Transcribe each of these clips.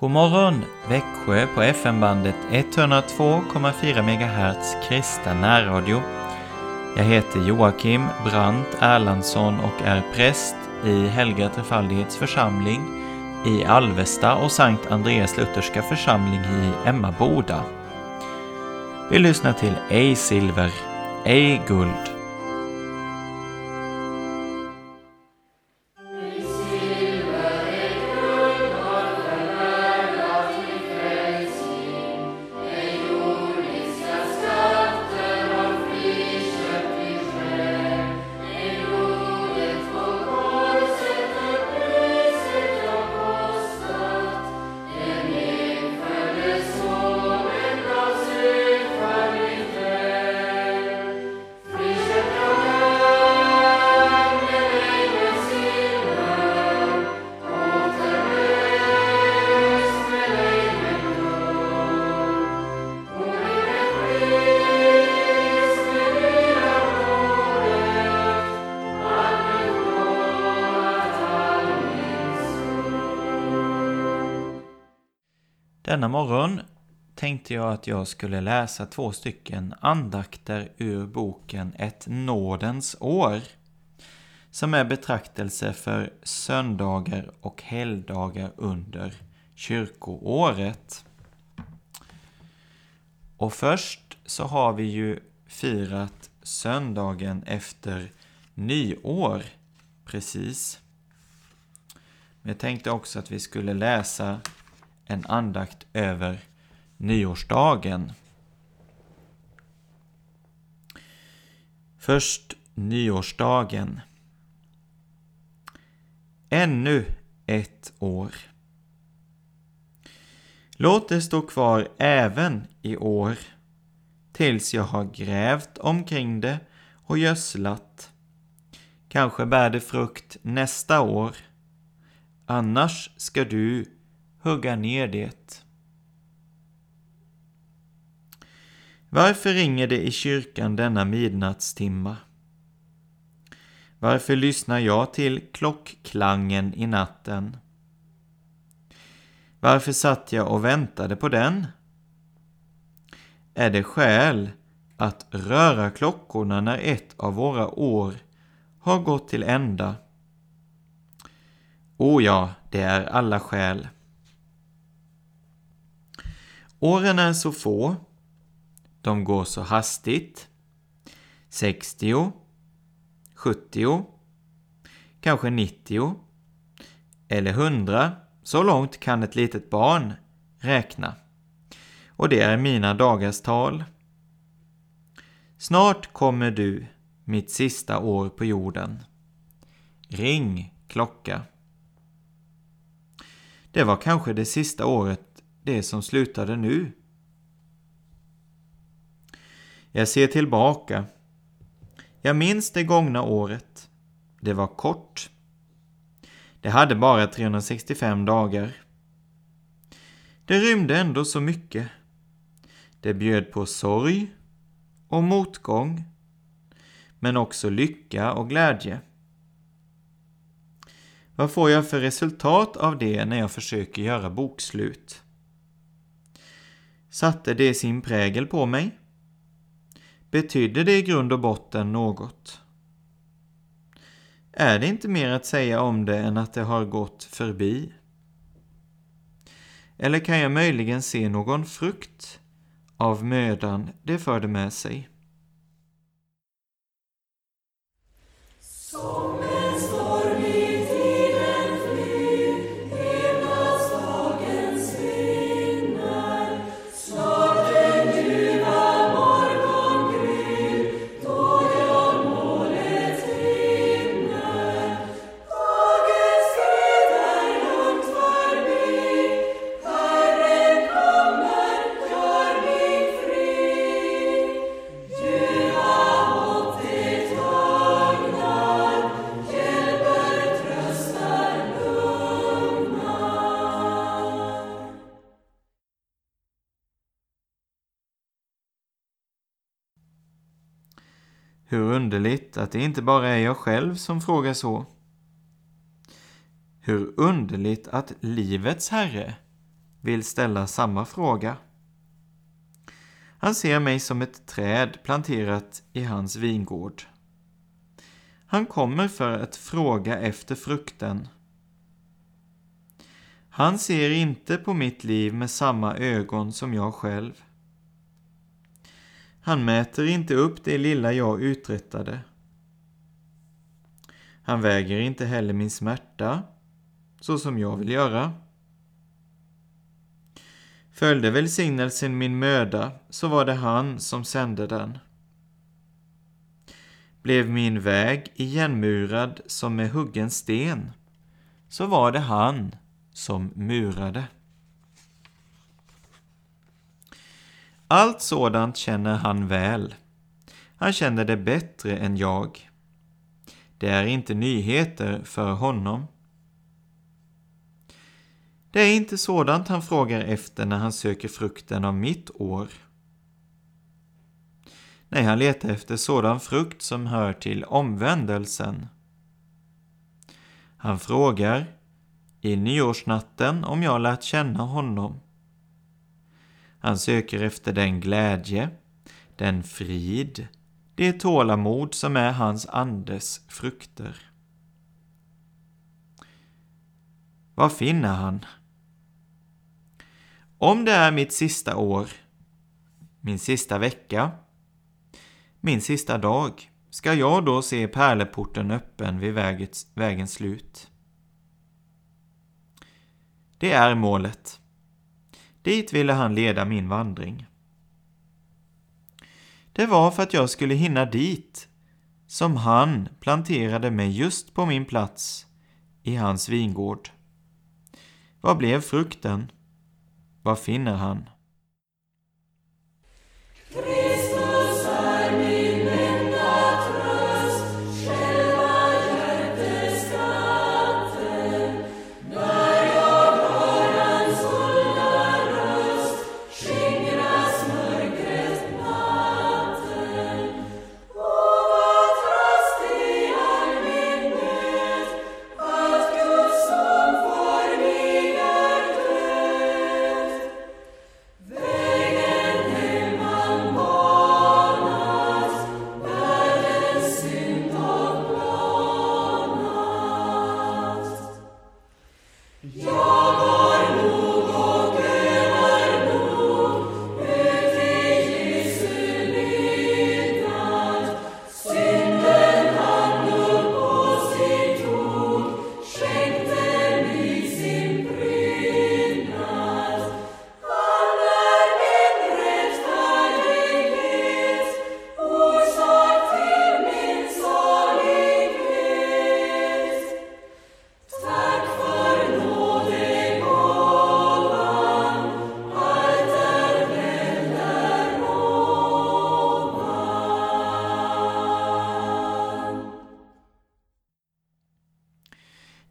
God morgon Växjö på FM-bandet 102,4 MHz kristen närradio. Jag heter Joakim Brandt Erlandsson och är präst i Helga Trefaldighets församling i Alvesta och Sankt Andreas Lutherska församling i Emmaboda. Vi lyssnar till Ej silver, ej guld. Denna morgon tänkte jag att jag skulle läsa två stycken andakter ur boken Ett nådens år som är betraktelse för söndagar och helgdagar under kyrkoåret. Och först så har vi ju firat söndagen efter nyår precis. Men jag tänkte också att vi skulle läsa en andakt över nyårsdagen. Först nyårsdagen. Ännu ett år. Låt det stå kvar även i år tills jag har grävt omkring det och gödslat. Kanske bär det frukt nästa år. Annars ska du hugga ner det. Varför ringer det i kyrkan denna midnattstimma? Varför lyssnar jag till klockklangen i natten? Varför satt jag och väntade på den? Är det skäl att röra klockorna när ett av våra år har gått till ända? O ja, det är alla skäl. Åren är så få. De går så hastigt. 60, 70, kanske 90 eller 100. Så långt kan ett litet barn räkna. Och det är mina dagars tal. Snart kommer du, mitt sista år på jorden. Ring klocka. Det var kanske det sista året det som slutade nu. Jag ser tillbaka. Jag minns det gångna året. Det var kort. Det hade bara 365 dagar. Det rymde ändå så mycket. Det bjöd på sorg och motgång, men också lycka och glädje. Vad får jag för resultat av det när jag försöker göra bokslut? Satte det sin prägel på mig? Betydde det i grund och botten något? Är det inte mer att säga om det än att det har gått förbi? Eller kan jag möjligen se någon frukt av mödan det förde med sig? Hur underligt att det inte bara är jag själv som frågar så. Hur underligt att livets Herre vill ställa samma fråga. Han ser mig som ett träd planterat i hans vingård. Han kommer för att fråga efter frukten. Han ser inte på mitt liv med samma ögon som jag själv. Han mäter inte upp det lilla jag uträttade. Han väger inte heller min smärta, så som jag vill göra. Följde välsignelsen min möda, så var det han som sände den. Blev min väg igenmurad som med huggen sten, så var det han som murade. Allt sådant känner han väl. Han känner det bättre än jag. Det är inte nyheter för honom. Det är inte sådant han frågar efter när han söker frukten av mitt år. Nej, han letar efter sådan frukt som hör till omvändelsen. Han frågar i nyårsnatten om jag lärt känna honom. Han söker efter den glädje, den frid, det tålamod som är hans andes frukter. Vad finner han? Om det är mitt sista år, min sista vecka, min sista dag, ska jag då se pärleporten öppen vid vägens, vägens slut? Det är målet. Dit ville han leda min vandring. Det var för att jag skulle hinna dit som han planterade mig just på min plats i hans vingård. Vad blev frukten? Vad finner han?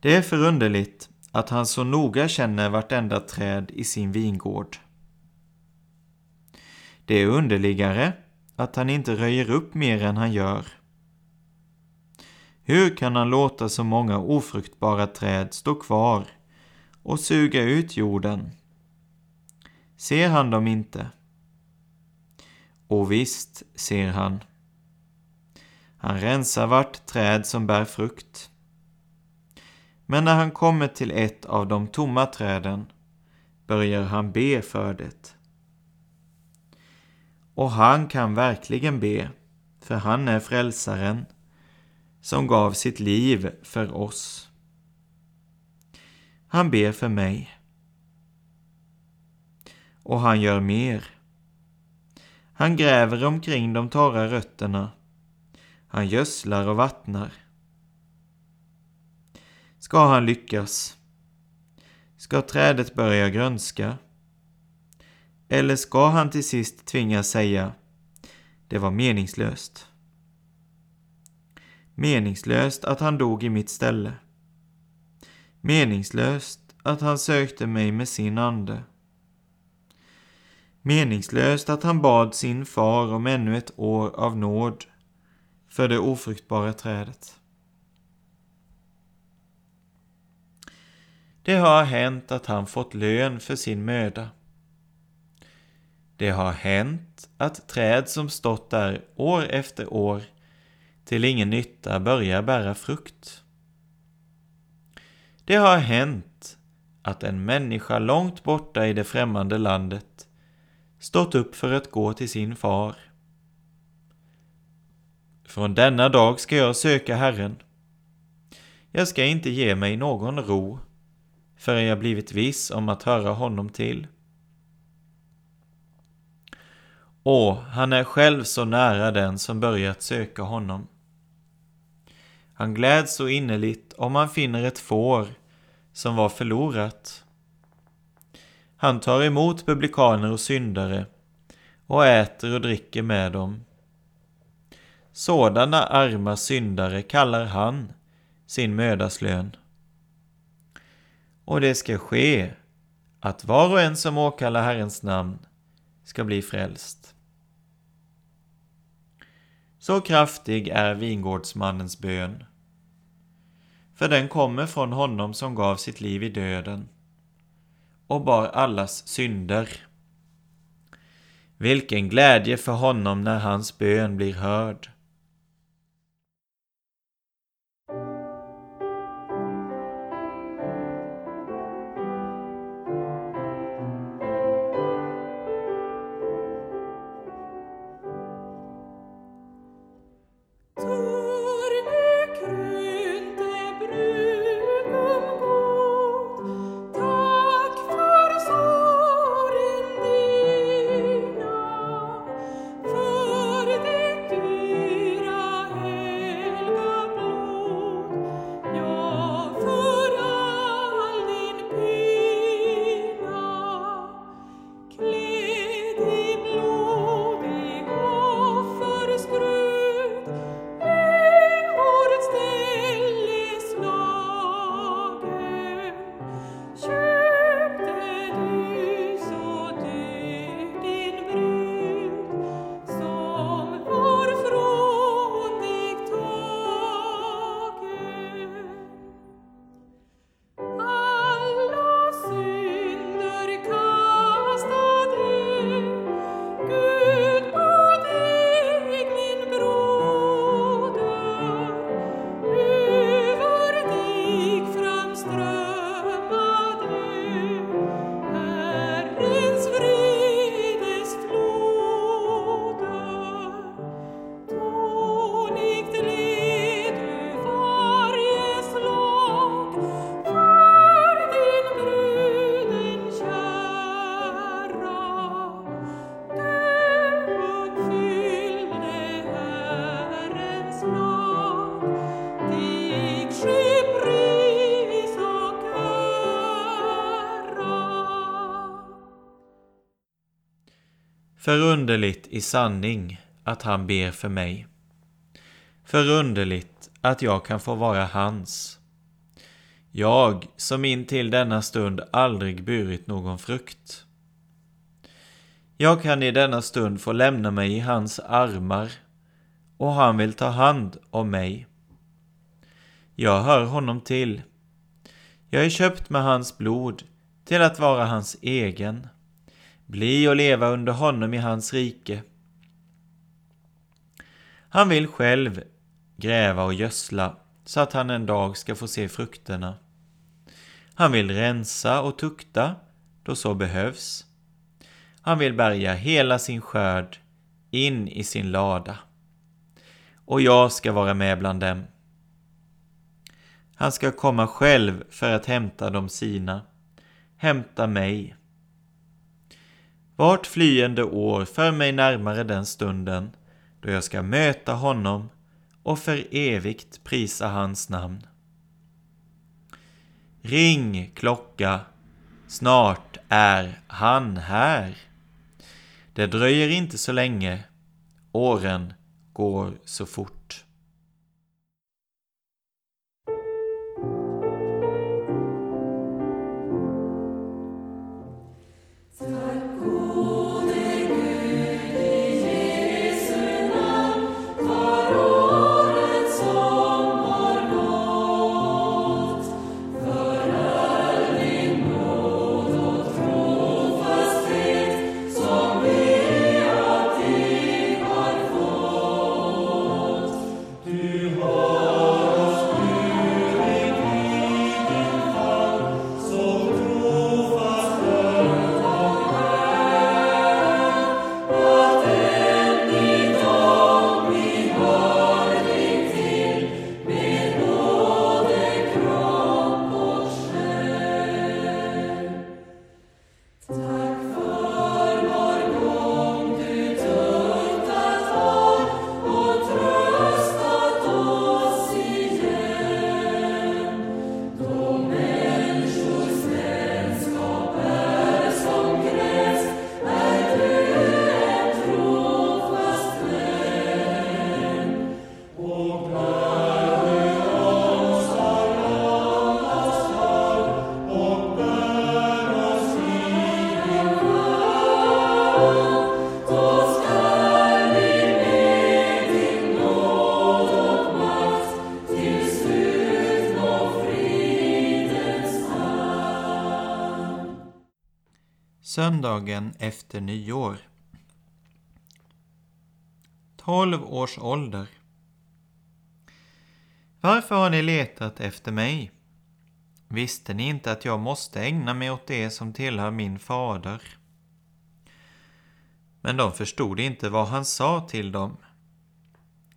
Det är förunderligt att han så noga känner vartenda träd i sin vingård. Det är underligare att han inte röjer upp mer än han gör. Hur kan han låta så många ofruktbara träd stå kvar och suga ut jorden? Ser han dem inte? Och visst ser han. Han rensar vart träd som bär frukt. Men när han kommer till ett av de tomma träden börjar han be för det. Och han kan verkligen be, för han är frälsaren som gav sitt liv för oss. Han ber för mig. Och han gör mer. Han gräver omkring de torra rötterna. Han gödslar och vattnar. Ska han lyckas? Ska trädet börja grönska? Eller ska han till sist tvingas säga det var meningslöst? Meningslöst att han dog i mitt ställe. Meningslöst att han sökte mig med sin ande. Meningslöst att han bad sin far om ännu ett år av nåd för det ofruktbara trädet. Det har hänt att han fått lön för sin möda. Det har hänt att träd som stått där år efter år till ingen nytta börjar bära frukt. Det har hänt att en människa långt borta i det främmande landet stått upp för att gå till sin far. Från denna dag ska jag söka Herren. Jag ska inte ge mig någon ro förrän jag blivit viss om att höra honom till. Och han är själv så nära den som börjat söka honom. Han gläds så innerligt om han finner ett får som var förlorat. Han tar emot publikaner och syndare och äter och dricker med dem. Sådana arma syndare kallar han sin mödaslön. Och det ska ske att var och en som åkallar Herrens namn ska bli frälst. Så kraftig är vingårdsmannens bön. För den kommer från honom som gav sitt liv i döden och bar allas synder. Vilken glädje för honom när hans bön blir hörd. Förunderligt i sanning att han ber för mig. Förunderligt att jag kan få vara hans. Jag som in till denna stund aldrig burit någon frukt. Jag kan i denna stund få lämna mig i hans armar och han vill ta hand om mig. Jag hör honom till. Jag är köpt med hans blod till att vara hans egen bli och leva under honom i hans rike. Han vill själv gräva och gödsla så att han en dag ska få se frukterna. Han vill rensa och tukta då så behövs. Han vill bärga hela sin skörd in i sin lada. Och jag ska vara med bland dem. Han ska komma själv för att hämta de sina, hämta mig. Vart flyende år för mig närmare den stunden då jag ska möta honom och för evigt prisa hans namn. Ring klocka, snart är han här. Det dröjer inte så länge, åren går så fort. Söndagen efter nyår. 12 års ålder. Varför har ni letat efter mig? Visste ni inte att jag måste ägna mig åt det som tillhör min fader? Men de förstod inte vad han sa till dem.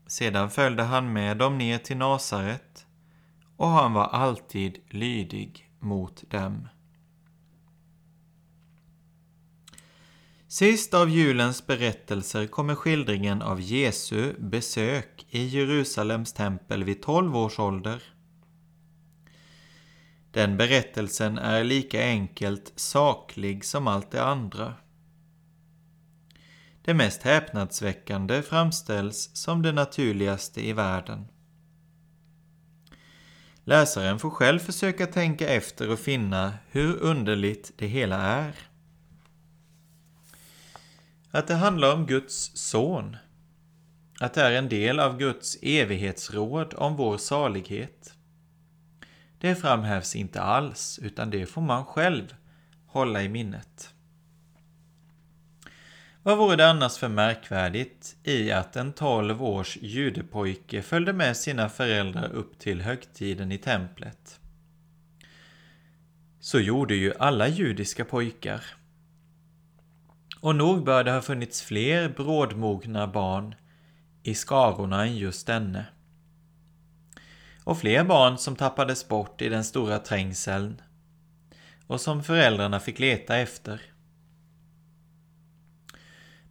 Sedan följde han med dem ner till Nasaret och han var alltid lydig mot dem. Sist av julens berättelser kommer skildringen av Jesu besök i Jerusalems tempel vid 12 års ålder. Den berättelsen är lika enkelt saklig som allt det andra. Det mest häpnadsväckande framställs som det naturligaste i världen. Läsaren får själv försöka tänka efter och finna hur underligt det hela är. Att det handlar om Guds son. Att det är en del av Guds evighetsråd om vår salighet. Det framhävs inte alls, utan det får man själv hålla i minnet. Vad vore det annars för märkvärdigt i att en tolv års judepojke följde med sina föräldrar upp till högtiden i templet? Så gjorde ju alla judiska pojkar. Och nog bör det ha funnits fler brådmogna barn i skarorna än just denne. Och fler barn som tappades bort i den stora trängseln och som föräldrarna fick leta efter.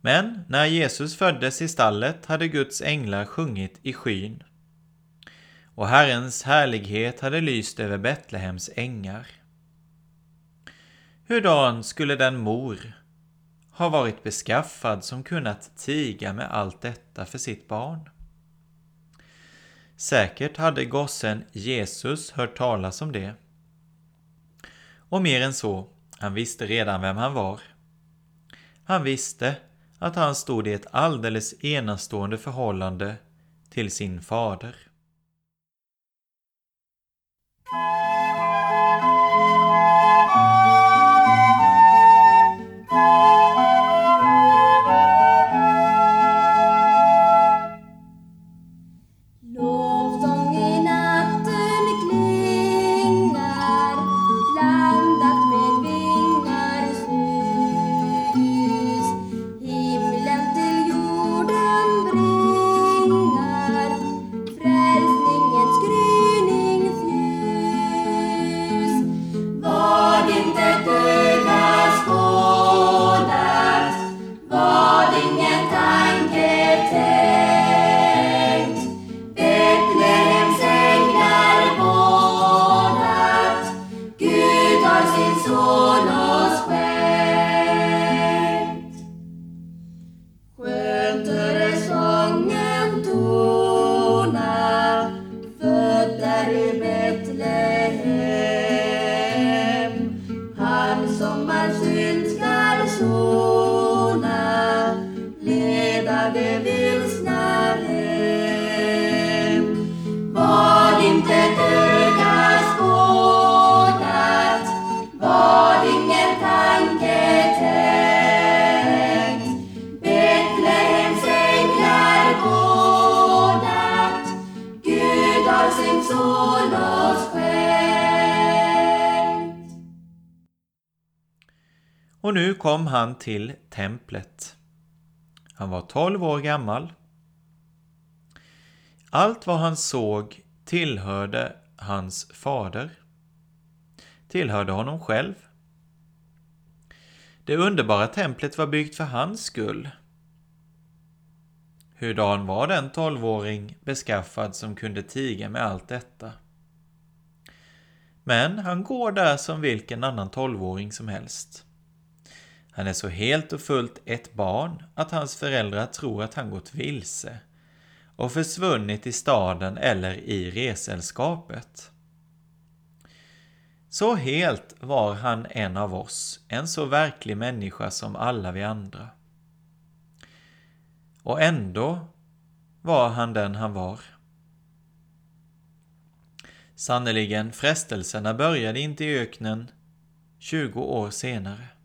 Men när Jesus föddes i stallet hade Guds änglar sjungit i skyn och Herrens härlighet hade lyst över Betlehems ängar. Hurdan skulle den mor har varit beskaffad som kunnat tiga med allt detta för sitt barn? Säkert hade gossen Jesus hört talas om det. Och mer än så, han visste redan vem han var. Han visste att han stod i ett alldeles enastående förhållande till sin fader. Kom han till templet. Han var tolv år gammal. Allt vad han såg tillhörde hans fader. Tillhörde honom själv. Det underbara templet var byggt för hans skull. Hurdan var den tolvåring beskaffad som kunde tiga med allt detta? Men han går där som vilken annan tolvåring som helst. Han är så helt och fullt ett barn att hans föräldrar tror att han gått vilse och försvunnit i staden eller i resällskapet. Så helt var han en av oss, en så verklig människa som alla vi andra. Och ändå var han den han var. Sannerligen, frestelserna började inte i öknen 20 år senare.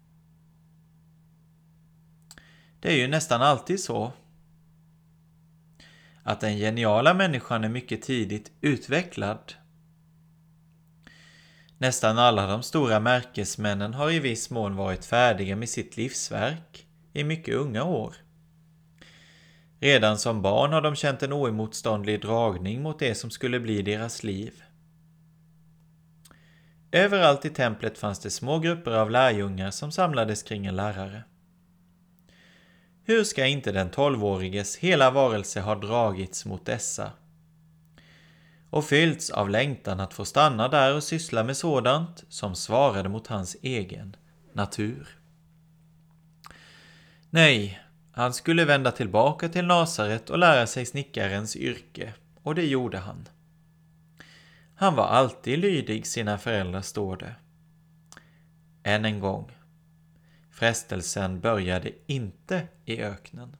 Det är ju nästan alltid så att den geniala människan är mycket tidigt utvecklad. Nästan alla de stora märkesmännen har i viss mån varit färdiga med sitt livsverk i mycket unga år. Redan som barn har de känt en oemotståndlig dragning mot det som skulle bli deras liv. Överallt i templet fanns det små grupper av lärjungar som samlades kring en lärare. Hur ska inte den tolvåriges hela varelse ha dragits mot dessa och fyllts av längtan att få stanna där och syssla med sådant som svarade mot hans egen natur. Nej, han skulle vända tillbaka till Nasaret och lära sig snickarens yrke, och det gjorde han. Han var alltid lydig sina föräldrar, står det. Än en gång. Frestelsen började inte i öknen.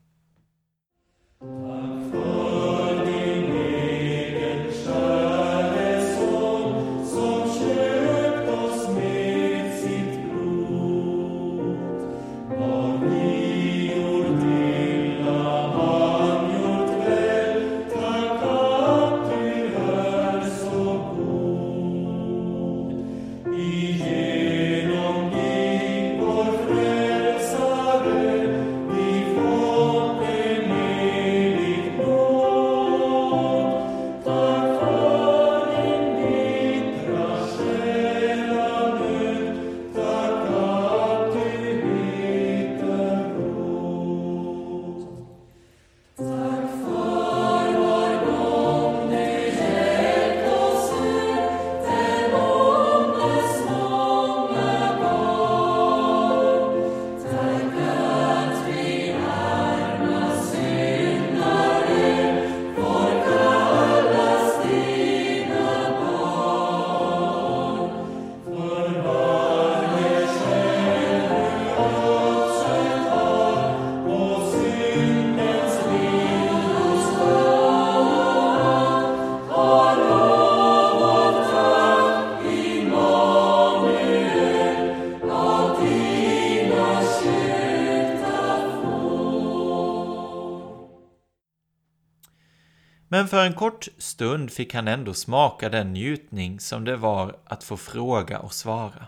För en kort stund fick han ändå smaka den njutning som det var att få fråga och svara.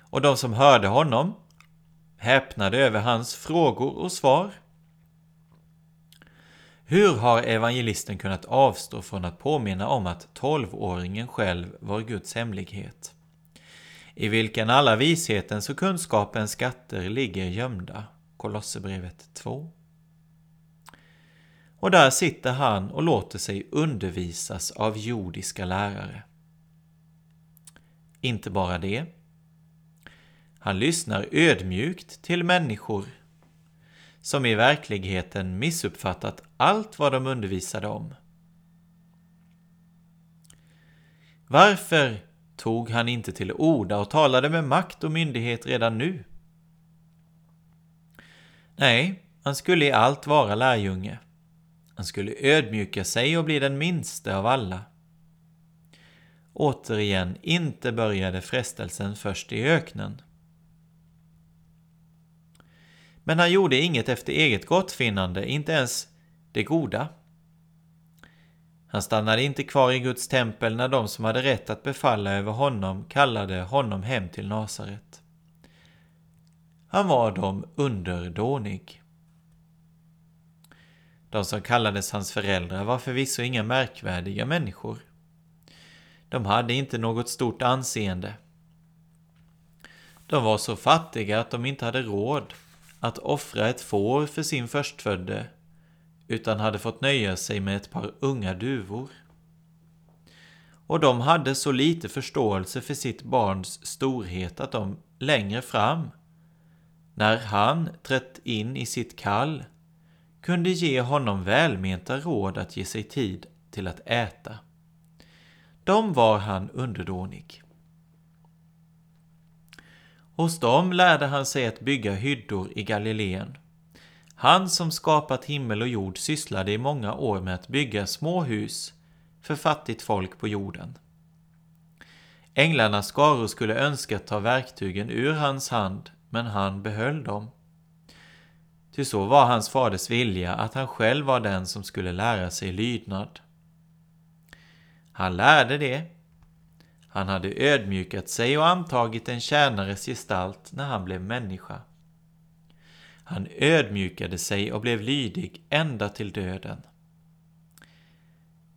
Och de som hörde honom häpnade över hans frågor och svar. Hur har evangelisten kunnat avstå från att påminna om att tolvåringen själv var Guds hemlighet? I vilken alla vishetens och kunskapens skatter ligger gömda. Kolosserbrevet 2. Och där sitter han och låter sig undervisas av jordiska lärare. Inte bara det. Han lyssnar ödmjukt till människor som i verkligheten missuppfattat allt vad de undervisade om. Varför tog han inte till orda och talade med makt och myndighet redan nu? Nej, han skulle i allt vara lärjunge. Han skulle ödmjuka sig och bli den minste av alla. Återigen, inte började frestelsen först i öknen. Men han gjorde inget efter eget gottfinnande, inte ens det goda. Han stannade inte kvar i Guds tempel när de som hade rätt att befalla över honom kallade honom hem till Nasaret. Han var dem underdånig. De som kallades hans föräldrar var förvisso inga märkvärdiga människor. De hade inte något stort anseende. De var så fattiga att de inte hade råd att offra ett får för sin förstfödde utan hade fått nöja sig med ett par unga duvor. Och de hade så lite förståelse för sitt barns storhet att de längre fram, när han trätt in i sitt kall, kunde ge honom välmenta råd att ge sig tid till att äta. De var han underdånig. Hos dem lärde han sig att bygga hyddor i Galileen. Han som skapat himmel och jord sysslade i många år med att bygga små hus för fattigt folk på jorden. Änglarnas skaror skulle önska ta verktygen ur hans hand, men han behöll dem. Ty så var hans faders vilja att han själv var den som skulle lära sig lydnad. Han lärde det. Han hade ödmjukat sig och antagit en tjänares gestalt när han blev människa. Han ödmjukade sig och blev lydig ända till döden.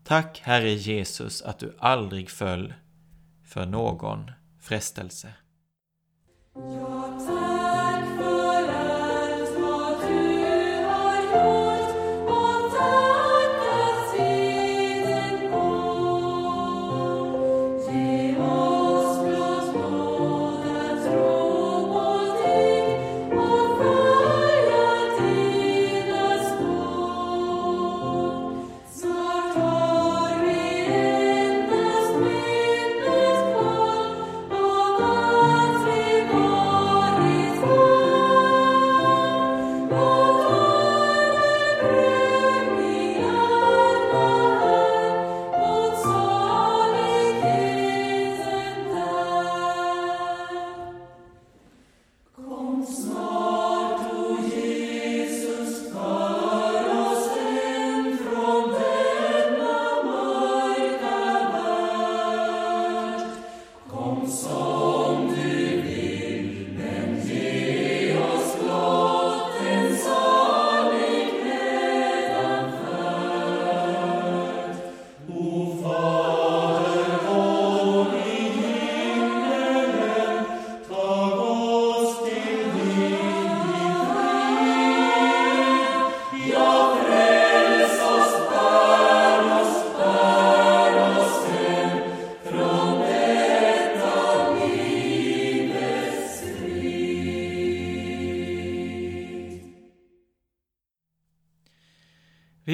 Tack, Herre Jesus, att du aldrig föll för någon frestelse.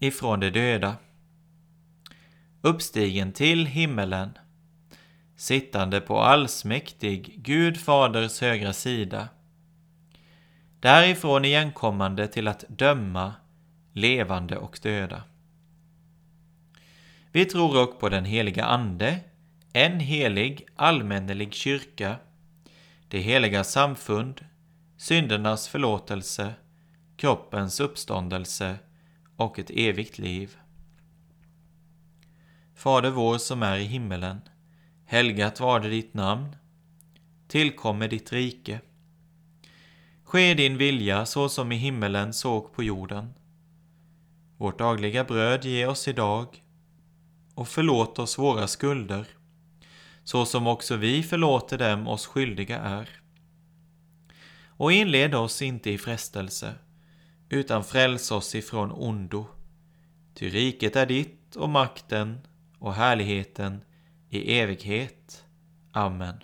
ifrån de döda. Uppstigen till himmelen, sittande på allsmäktig Gud faders högra sida. Därifrån igenkommande till att döma levande och döda. Vi tror också på den heliga Ande, en helig allmännelig kyrka, det heliga samfund, syndernas förlåtelse, kroppens uppståndelse och ett evigt liv. Fader vår som är i himmelen. Helgat var det ditt namn. Tillkommer ditt rike. Ske din vilja så som i himmelen såg på jorden. Vårt dagliga bröd ge oss idag och förlåt oss våra skulder så som också vi förlåter dem oss skyldiga är. Och inled oss inte i frestelse utan fräls oss ifrån ondo. Ty riket är ditt och makten och härligheten i evighet. Amen.